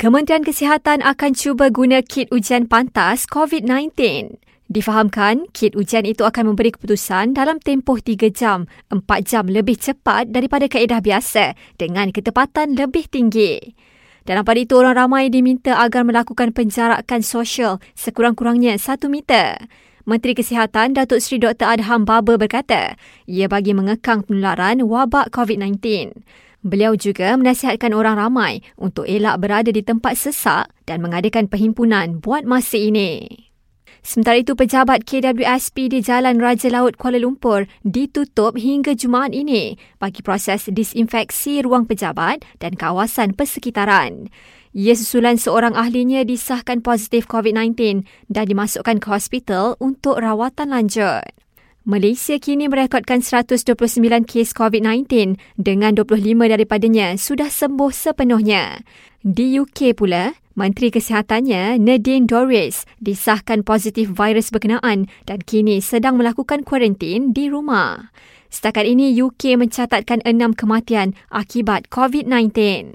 Kementerian Kesihatan akan cuba guna kit ujian pantas COVID-19. Difahamkan, kit ujian itu akan memberi keputusan dalam tempoh 3 jam, 4 jam lebih cepat daripada kaedah biasa dengan ketepatan lebih tinggi. Dalam pada itu, orang ramai diminta agar melakukan penjarakan sosial sekurang-kurangnya 1 meter. Menteri Kesihatan Datuk Seri Dr. Adham Baba berkata, ia bagi mengekang penularan wabak COVID-19. Beliau juga menasihatkan orang ramai untuk elak berada di tempat sesak dan mengadakan perhimpunan buat masa ini. Sementara itu, pejabat KWSP di Jalan Raja Laut Kuala Lumpur ditutup hingga Jumaat ini bagi proses disinfeksi ruang pejabat dan kawasan persekitaran. Ia susulan seorang ahlinya disahkan positif COVID-19 dan dimasukkan ke hospital untuk rawatan lanjut. Malaysia kini merekodkan 129 kes COVID-19 dengan 25 daripadanya sudah sembuh sepenuhnya. Di UK pula, Menteri Kesihatannya Nadine Dorries disahkan positif virus berkenaan dan kini sedang melakukan kuarantin di rumah. Setakat ini UK mencatatkan enam kematian akibat COVID-19.